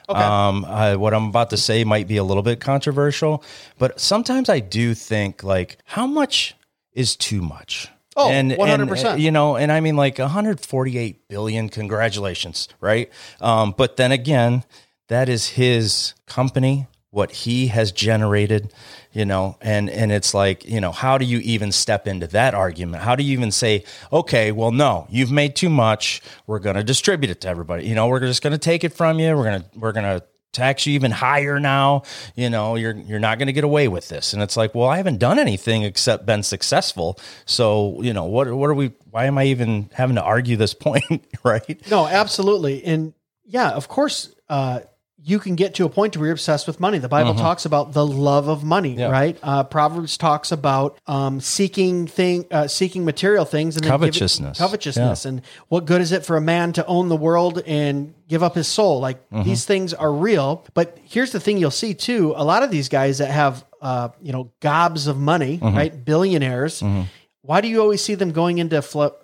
Um, I, what I'm about to say might be a little bit controversial, but sometimes I do think like how much is too much. Oh, and, 100%. and, you know, and I mean, like 148 billion. Congratulations, right? Um, but then again, that is his company what he has generated, you know, and and it's like, you know, how do you even step into that argument? How do you even say, okay, well, no, you've made too much. We're going to distribute it to everybody. You know, we're just going to take it from you. We're going to we're going to tax you even higher now. You know, you're you're not going to get away with this. And it's like, well, I haven't done anything except been successful. So, you know, what what are we why am I even having to argue this point, right? No, absolutely. And yeah, of course, uh, you can get to a point where you're obsessed with money. The Bible talks about the love of money, Mm-hmm. Yeah. right? Uh, Proverbs talks about um, seeking thing, uh, seeking material things, and then giving- Covetousness. covetousness, and what good is it for a man to own the world and give up his soul? Like Mm-hmm. these things are real. But here's the thing: you'll see too. A lot of these guys that have, uh, you know, gobs of money, Mm-hmm. right? Billionaires. Why do you always see them going into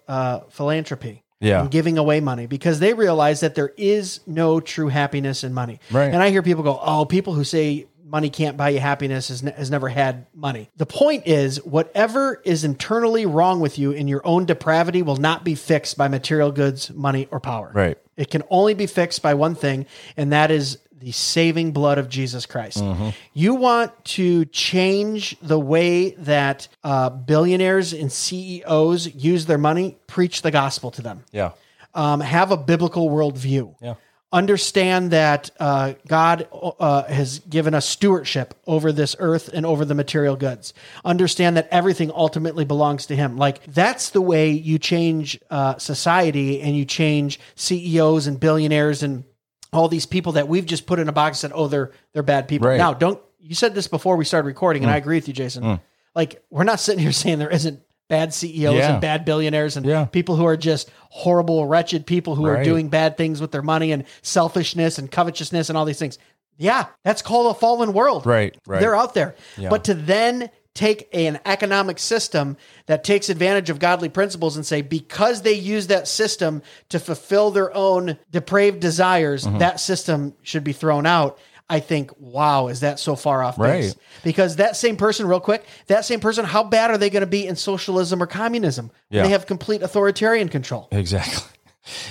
uh, philanthropy? Yeah. and giving away money because they realize that there is no true happiness in money. Right. And I hear people go, "Oh, people who say money can't buy you happiness has, ne- has never had money." The point is, whatever is internally wrong with you in your own depravity will not be fixed by material goods, money, or power. Right. It can only be fixed by one thing, and that is the saving blood of Jesus Christ. You want to change the way that uh, billionaires and CEOs use their money, preach the gospel to them Yeah. um, have a biblical worldview. Yeah. Understand that uh, God uh, has given us stewardship over this earth and over the material goods. Understand that everything ultimately belongs to Him. Like that's the way you change uh, society and you change CEOs and billionaires and all these people that we've just put in a box and said, oh, they're they're bad people. Right. Now, don't you said this before we started recording, and mm. I agree with you, Jason. Mm. Like we're not sitting here saying there isn't bad CEOs Yeah. and bad billionaires and Yeah. people who are just horrible, wretched people who are doing bad things with their money and selfishness and covetousness and all these things. Yeah, that's called a fallen world. Right, right. They're out there. But to then take an economic system that takes advantage of godly principles and say, because they use that system to fulfill their own depraved desires, Mm-hmm. that system should be thrown out. I think, wow, is that so far off base? Right. Because that same person, real quick, that same person, how bad are they going to be in socialism or communism? when Yeah. They have complete authoritarian control. Exactly.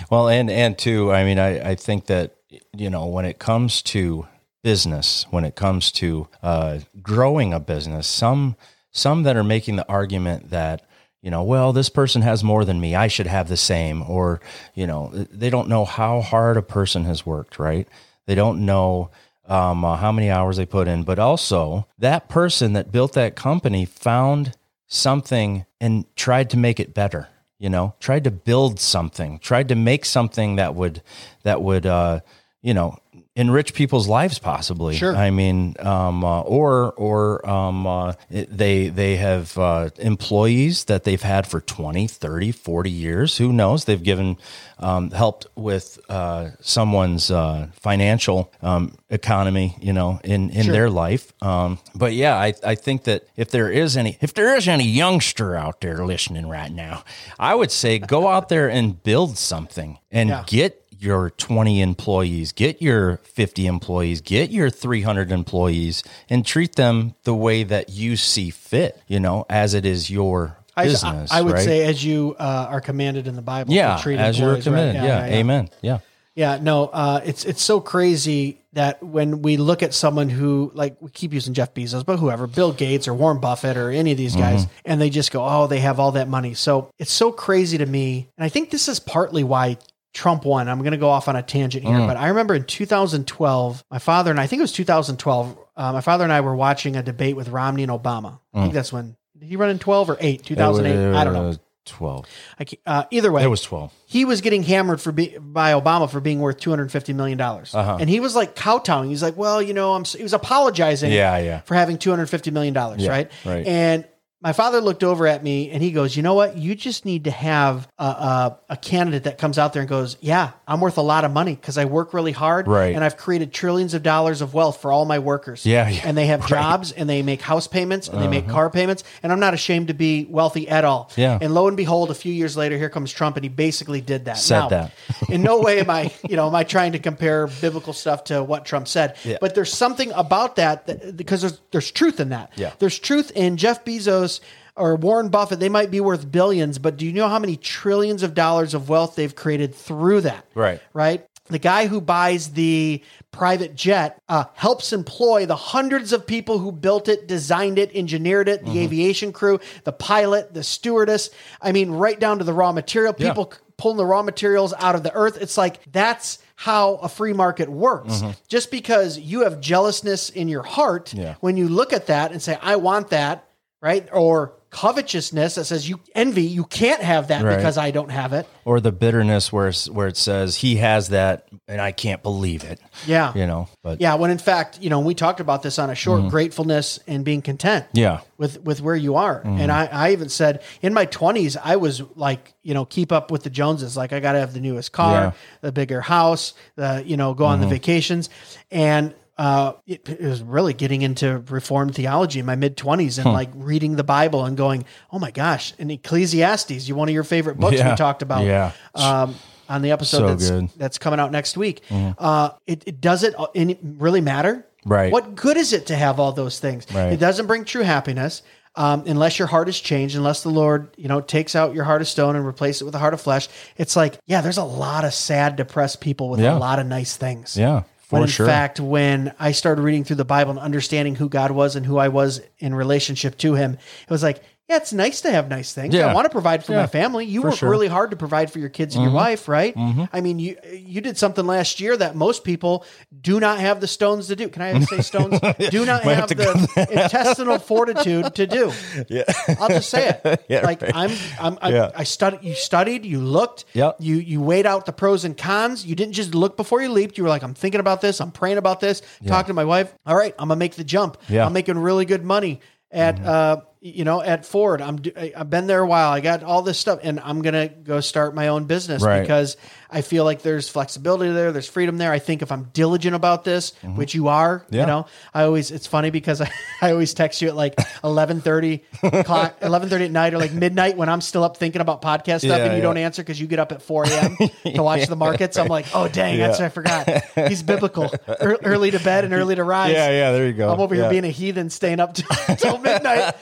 Well, and and two, I mean, I I think that you know when it comes to business, when it comes to uh, growing a business, some some that are making the argument that you know, well, this person has more than me, I should have the same, or you know, they don't know how hard a person has worked, right? They don't know um, uh, how many hours they put in, but also that person that built that company found something and tried to make it better you know tried to build something tried to make something that would that would uh you know enrich people's lives possibly. Sure. i mean um uh, or or um uh, they they have uh employees that they've had for 20 30 40 years. Who knows? They've given um helped with uh someone's uh financial um economy you know in in their life. Um but yeah i i think that if there is any if there is any youngster out there listening right now i would say go out there and build something and Yeah. get your 20 employees, get your 50 employees, get your 300 employees, and treat them the way that you see fit, you know, as it is your business. I, I would right? say, as you uh, are commanded in the Bible, to yeah, treat as you're employees, right? committed. Yeah, amen. Yeah. Yeah, no, uh, it's it's so crazy that when we look at someone who like we keep using Jeff Bezos, but whoever, Bill Gates or Warren Buffett or any of these guys, Mm-hmm. and they just go, oh, they have all that money. So it's so crazy to me, and I think this is partly why Trump won. I'm going to go off on a tangent Mm. here, but I remember in 2012, my father and I, I think it was 2012, uh, my father and I were watching a debate with Romney and Obama. I think that's when did he run in 12 or 8? 2008? I don't know. Uh, 12. I can't- uh, either way, It was 12. he was getting hammered for be, by Obama for being worth two hundred fifty million dollars, Uh-huh. and he was like kowtowing. He's like, "Well, you know, I'm." He was apologizing, Yeah, yeah. for having two hundred fifty million dollars, Yeah, right? right. And my father looked over at me and he goes, "You know what? You just need to have a, a, a candidate that comes out there and goes, yeah, I'm worth a lot of money because I work really hard, Right. And I've created trillions of dollars of wealth for all my workers, Yeah, yeah. And they have jobs and they make house payments and they make car payments, and I'm not ashamed to be wealthy at all, Uh-huh. Yeah. And lo and behold, a few years later, here comes Trump, and he basically did that. Said Now, that. in no way am I, you know, am I trying to compare biblical stuff to what Trump said. Yeah. But there's something about that, that because there's there's truth in that. Yeah. There's truth in Jeff Bezos or Warren Buffett. They might be worth billions, but do you know how many trillions of dollars of wealth they've created through that? Right. Right. the guy who buys the private jet uh, helps employ the hundreds of people who built it, designed it, engineered it, Mm-hmm. the aviation crew, the pilot, the stewardess. I mean, right down to the raw material. People c- pulling the raw materials out of the earth. It's like that's how a free market works. Mm-hmm. Just because you have jealousness in your heart, Yeah. when you look at that and say, I want that, right? Or covetousness that says you envy, you can't have that Right. because I don't have it. or the bitterness where where it says he has that and I can't believe it. Yeah. You know, but Yeah, when in fact, you know, we talked about this on a short gratefulness and being content. Mm-hmm. Yeah. With with where you are. And I, I even said in my twenties I was like, you know, keep up with the Joneses. Like I gotta have the newest car, Yeah. Mm-hmm. the bigger house, the you know, go on the vacations. And uh, it, it was really getting into Reformed theology in my mid twenties and like reading the Bible and going, oh my gosh! And Ecclesiastes, you one of your favorite books Yeah. we talked about, Yeah. um, on the episode So that's, good. that's coming out next week. Uh, it, it doesn't any- really matter. Right. What good is it to have all those things? Right. It doesn't bring true happiness. Um, unless your heart is changed, unless the Lord, you know, takes out your heart of stone and replace it with a heart of flesh, it's like, yeah, there's a lot of sad, depressed people with Yeah. a lot of nice things. yeah, Oh, when for in sure. fact, when I started reading through the Bible and understanding who God was and who I was in relationship to Him, it was like, yeah, it's nice to have nice things. Yeah. I want to provide for my family. You for work sure. really hard to provide for your kids and your mm-hmm. wife, right? Mm-hmm. I mean, you you did something last year that most people do not have the stones to do. Can I say stones? do not have have the intestinal fortitude to do. Yeah. I'll just say it. Yeah, like right. I'm, I'm, I, Yeah. I studied. You studied. You looked. Yep. You you weighed out the pros and cons. You didn't just look before you leaped. You were like, I'm thinking about this. I'm praying about this. Talking to my wife. All right, I'm gonna make the jump. Yeah. I'm making really good money at mm-hmm. uh you know at Ford. I'm I've been there a while. I got all this stuff, and I'm gonna go start my own business Right. because I feel like there's flexibility there. There's freedom there. I think if I'm diligent about this, which you are, you know, I always it's funny because I, I always text you at like 11:30 o'clock 11:30 at night or like midnight when I'm still up thinking about podcast stuff Yeah, and you yeah. don't answer because you get up at 4 a.m. to watch the markets. I'm like, oh dang, that's Yeah. I forgot. He's biblical. Ear- early to bed and early to rise. Yeah, yeah, there you go. I'm over here being a heathen, staying up till, till midnight.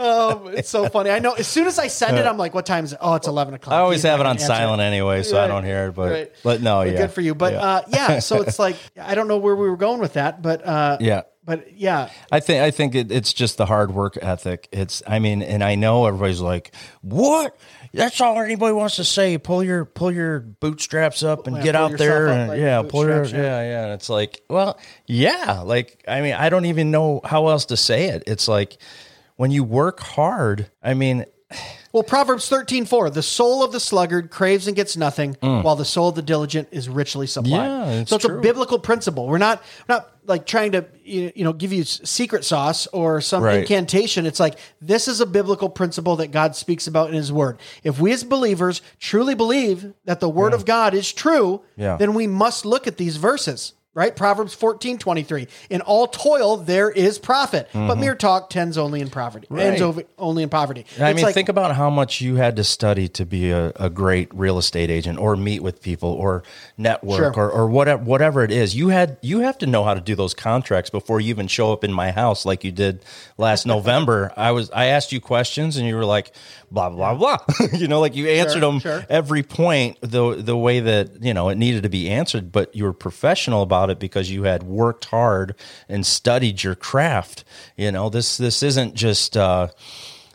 um, it's so funny. I know. As soon as I send it, I'm like, "What time is it? Oh, it's 11 o'clock." I always He's have it on silent anyway, so I don't But Right. but no, But yeah, good for you. But yeah. uh, yeah, so it's like I don't know where we were going with that, but uh, yeah. but yeah, I think I think it, it's just the hard work ethic. It's I mean, and I know everybody's like, "What? That's all anybody wants to say. Pull your pull your bootstraps up and Yeah, get out there, and yeah, pull your yeah, yeah." And it's like, well, yeah, like I mean, I don't even know how else to say it. It's like when you work hard. I mean, Well, Proverbs thirteen four: the soul of the sluggard craves and gets nothing, while the soul of the diligent is richly supplied. Mm. Yeah, so it's a biblical principle. We're not we're not like trying to you know give you secret sauce or some Right. incantation. It's like this is a biblical principle that God speaks about in His Word. If we as believers truly believe that the Word of God is true, Yeah. then we must look at these verses. Right? Proverbs fourteen twenty three. In all toil there is profit, but mere talk tends only in poverty. Ends Mm-hmm. Over, only in poverty. I mean, like- think about how much you had to study to be a, a great real estate agent, or meet with people, or network, Sure. or, or whatever whatever it is. You had you have to know how to do those contracts before you even show up in my house, like you did last November. I was I asked you questions, and you were like, blah blah blah. you know, like you answered them sure. every point the the way that you know it needed to be answered, but you were professional about it because you had worked hard and studied your craft. You know, this this isn't just. Uh,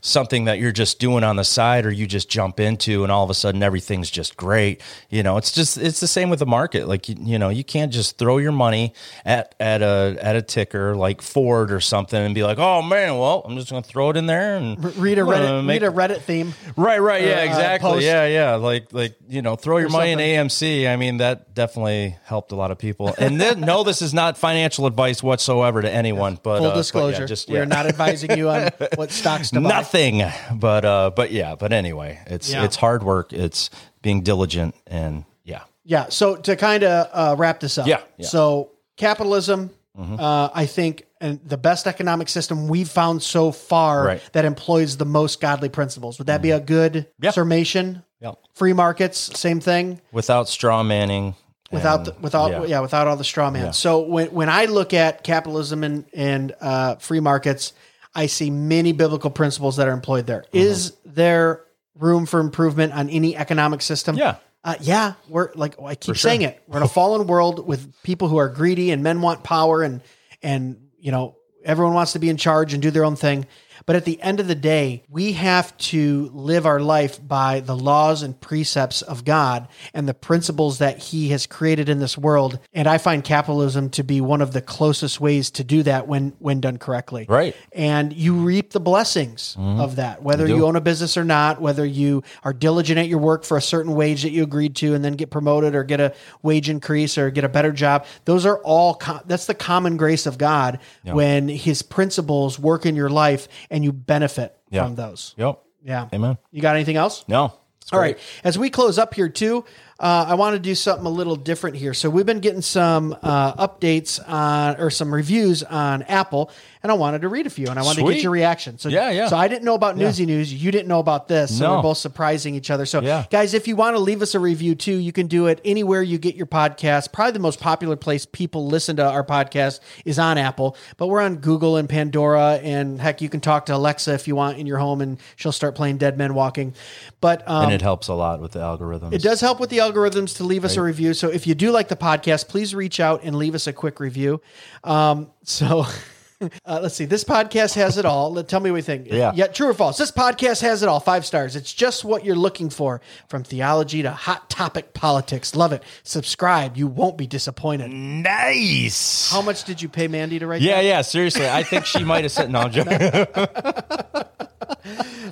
something that you're just doing on the side or you just jump into and all of a sudden everything's just great you know it's just it's the same with the market like you, you know you can't just throw your money at at a at a ticker like ford or something and be like oh man well i'm just gonna throw it in there and read a Reddit, make- read a Reddit theme. Right, right, yeah, uh, exactly, post. yeah, yeah. Like, like you know, throw your money something. in AMC. I mean, that definitely helped a lot of people. And then, no, this is not financial advice whatsoever to anyone. But Full uh, but yeah, disclosure, just we're not advising you on what stocks to buy. nothing. Thing, but uh, but yeah, but anyway, it's Yeah. it's hard work. It's being diligent, and yeah, Yeah. So to kind of uh, wrap this up. Yeah, Mm-hmm. yeah. So capitalism, uh, I think, and the best economic system we've found so far Right. Mm-hmm. that employs the most godly principles. Would that be a good Yeah. summation? yeah. Free markets, same thing. Without straw manning, Without and- the, without yeah. without all the straw man. So when when I look at capitalism and and uh, free markets, I see many biblical principles that are employed there. Mm-hmm. Is there room for improvement on any economic system? Yeah. Uh, yeah, we're like I keep saying it. We're in a fallen world with people who are greedy and men want power and and you know everyone wants to be in charge and do their own thing. But at the end of the day, we have to live our life by the laws and precepts of God and the principles that He has created in this world. And I find capitalism to be one of the closest ways to do that when when done correctly. Right. And you reap the blessings mm-hmm. of that, whether you, own a business or not, whether you are diligent at your work for a certain wage that you agreed to and then get promoted or get a wage increase or get a better job. Those are all, co- that's the common grace of God when his principles work in your life and you benefit Yeah. from those. Yep. Yeah. Amen. You got anything else? No. All right. As we close up here too, uh, I want to do something a little different here. So we've been getting some uh, updates on or some reviews on Apple, and I wanted to read a few, and I wanted to get your reaction. So Yeah, yeah. So I didn't know about Newsy News. You didn't know about this. So No. we're both surprising each other. So Yeah. guys, if you want to leave us a review too, you can do it anywhere you get your podcast. Probably the most popular place people listen to our podcast is on Apple, but we're on Google and Pandora, and heck, you can talk to Alexa if you want in your home, and she'll start playing Dead Men Walking. But um, and it helps a lot with the algorithms. it does help with the algorithms to leave us a review. So if you do like the podcast, please reach out and leave us a quick review. Um, so uh, let's see. This podcast has it all. Let- Tell me what you think. Yeah. Yeah. True or false? This podcast has it all. Five stars. It's just what you're looking for from theology to hot topic politics. Love it. Subscribe. You won't be disappointed. nice. How much did you pay Mandy to write yeah, that? yeah. Seriously, I think she might have said no. I'm joking.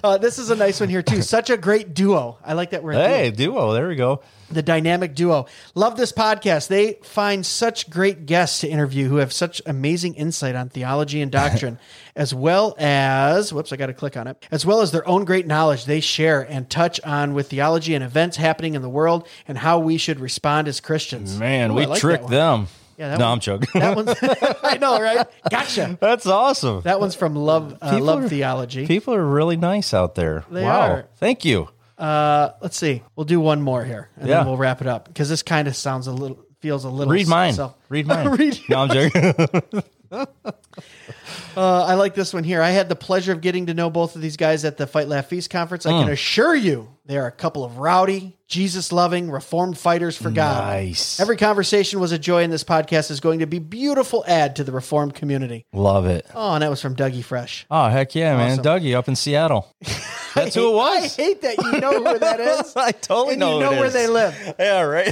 Uh, this is a nice one here too. Such a great duo. I like that word. duo. hey, duo. There we go. The dynamic duo. Love this podcast. They find such great guests to interview who have such amazing insight on theology and doctrine, as well as, whoops, I got to click on it, as well as their own great knowledge they share and touch on with theology and events happening in the world and how we should respond as Christians. Man, Ooh, we like tricked them. Yeah, that no, one- I'm joking. That one's, I know, right? Gotcha. That's awesome. That one's from Love uh, Love are- Theology. People are really nice out there. They wow. are. Thank you. Uh, let's see. We'll do one more here, and Yeah. then we'll wrap it up because this kind of sounds a little, feels a little. Read mine. self- Read mine. Read No, I'm joking. Uh, I like this one here. I had the pleasure of getting to know both of these guys at the Fight Laugh Feast conference. I Mm. can assure you they are a couple of rowdy, Jesus loving, reformed fighters for God. Nice. Every conversation was a joy, and this podcast is going to be beautiful add to the reformed community. Love it. Oh, and that was from Dougie Fresh. Oh, heck yeah, man. Awesome. Dougie up in Seattle. That's who it was. I was. hate that you know who that is. I totally and know you who know it where is. they live. Yeah, right.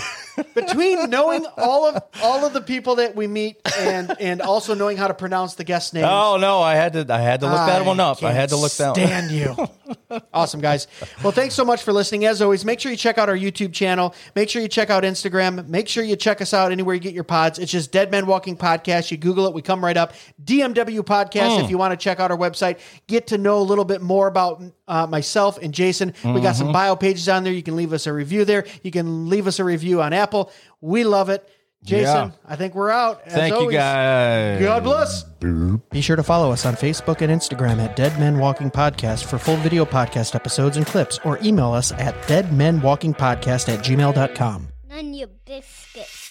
Between knowing all of all of the people that we meet and and also knowing how to pronounce the guest names. oh no, I had to I had to look that one up. I had to look that one. Stand you. Awesome, guys. Well, thanks so much for listening. As always, make sure you check out our YouTube channel. Make sure you check out Instagram. Make sure you check us out anywhere you get your pods. It's just Dead Men Walking Podcast. You Google it, we come right up. DMW Podcast. If you want to check out our website, get to know a little bit more about uh, myself and Jason. We got some bio pages on there. You can leave us a review there. You can leave us a review on Apple. We love it. Jason, Yeah. I think we're out. As Thank you always, guys. God bless. Be sure to follow us on Facebook and Instagram at Dead Men Walking Podcast for full video podcast episodes and clips, or email us at deadmenwalkingpodcast at gmail.com. None your biscuit.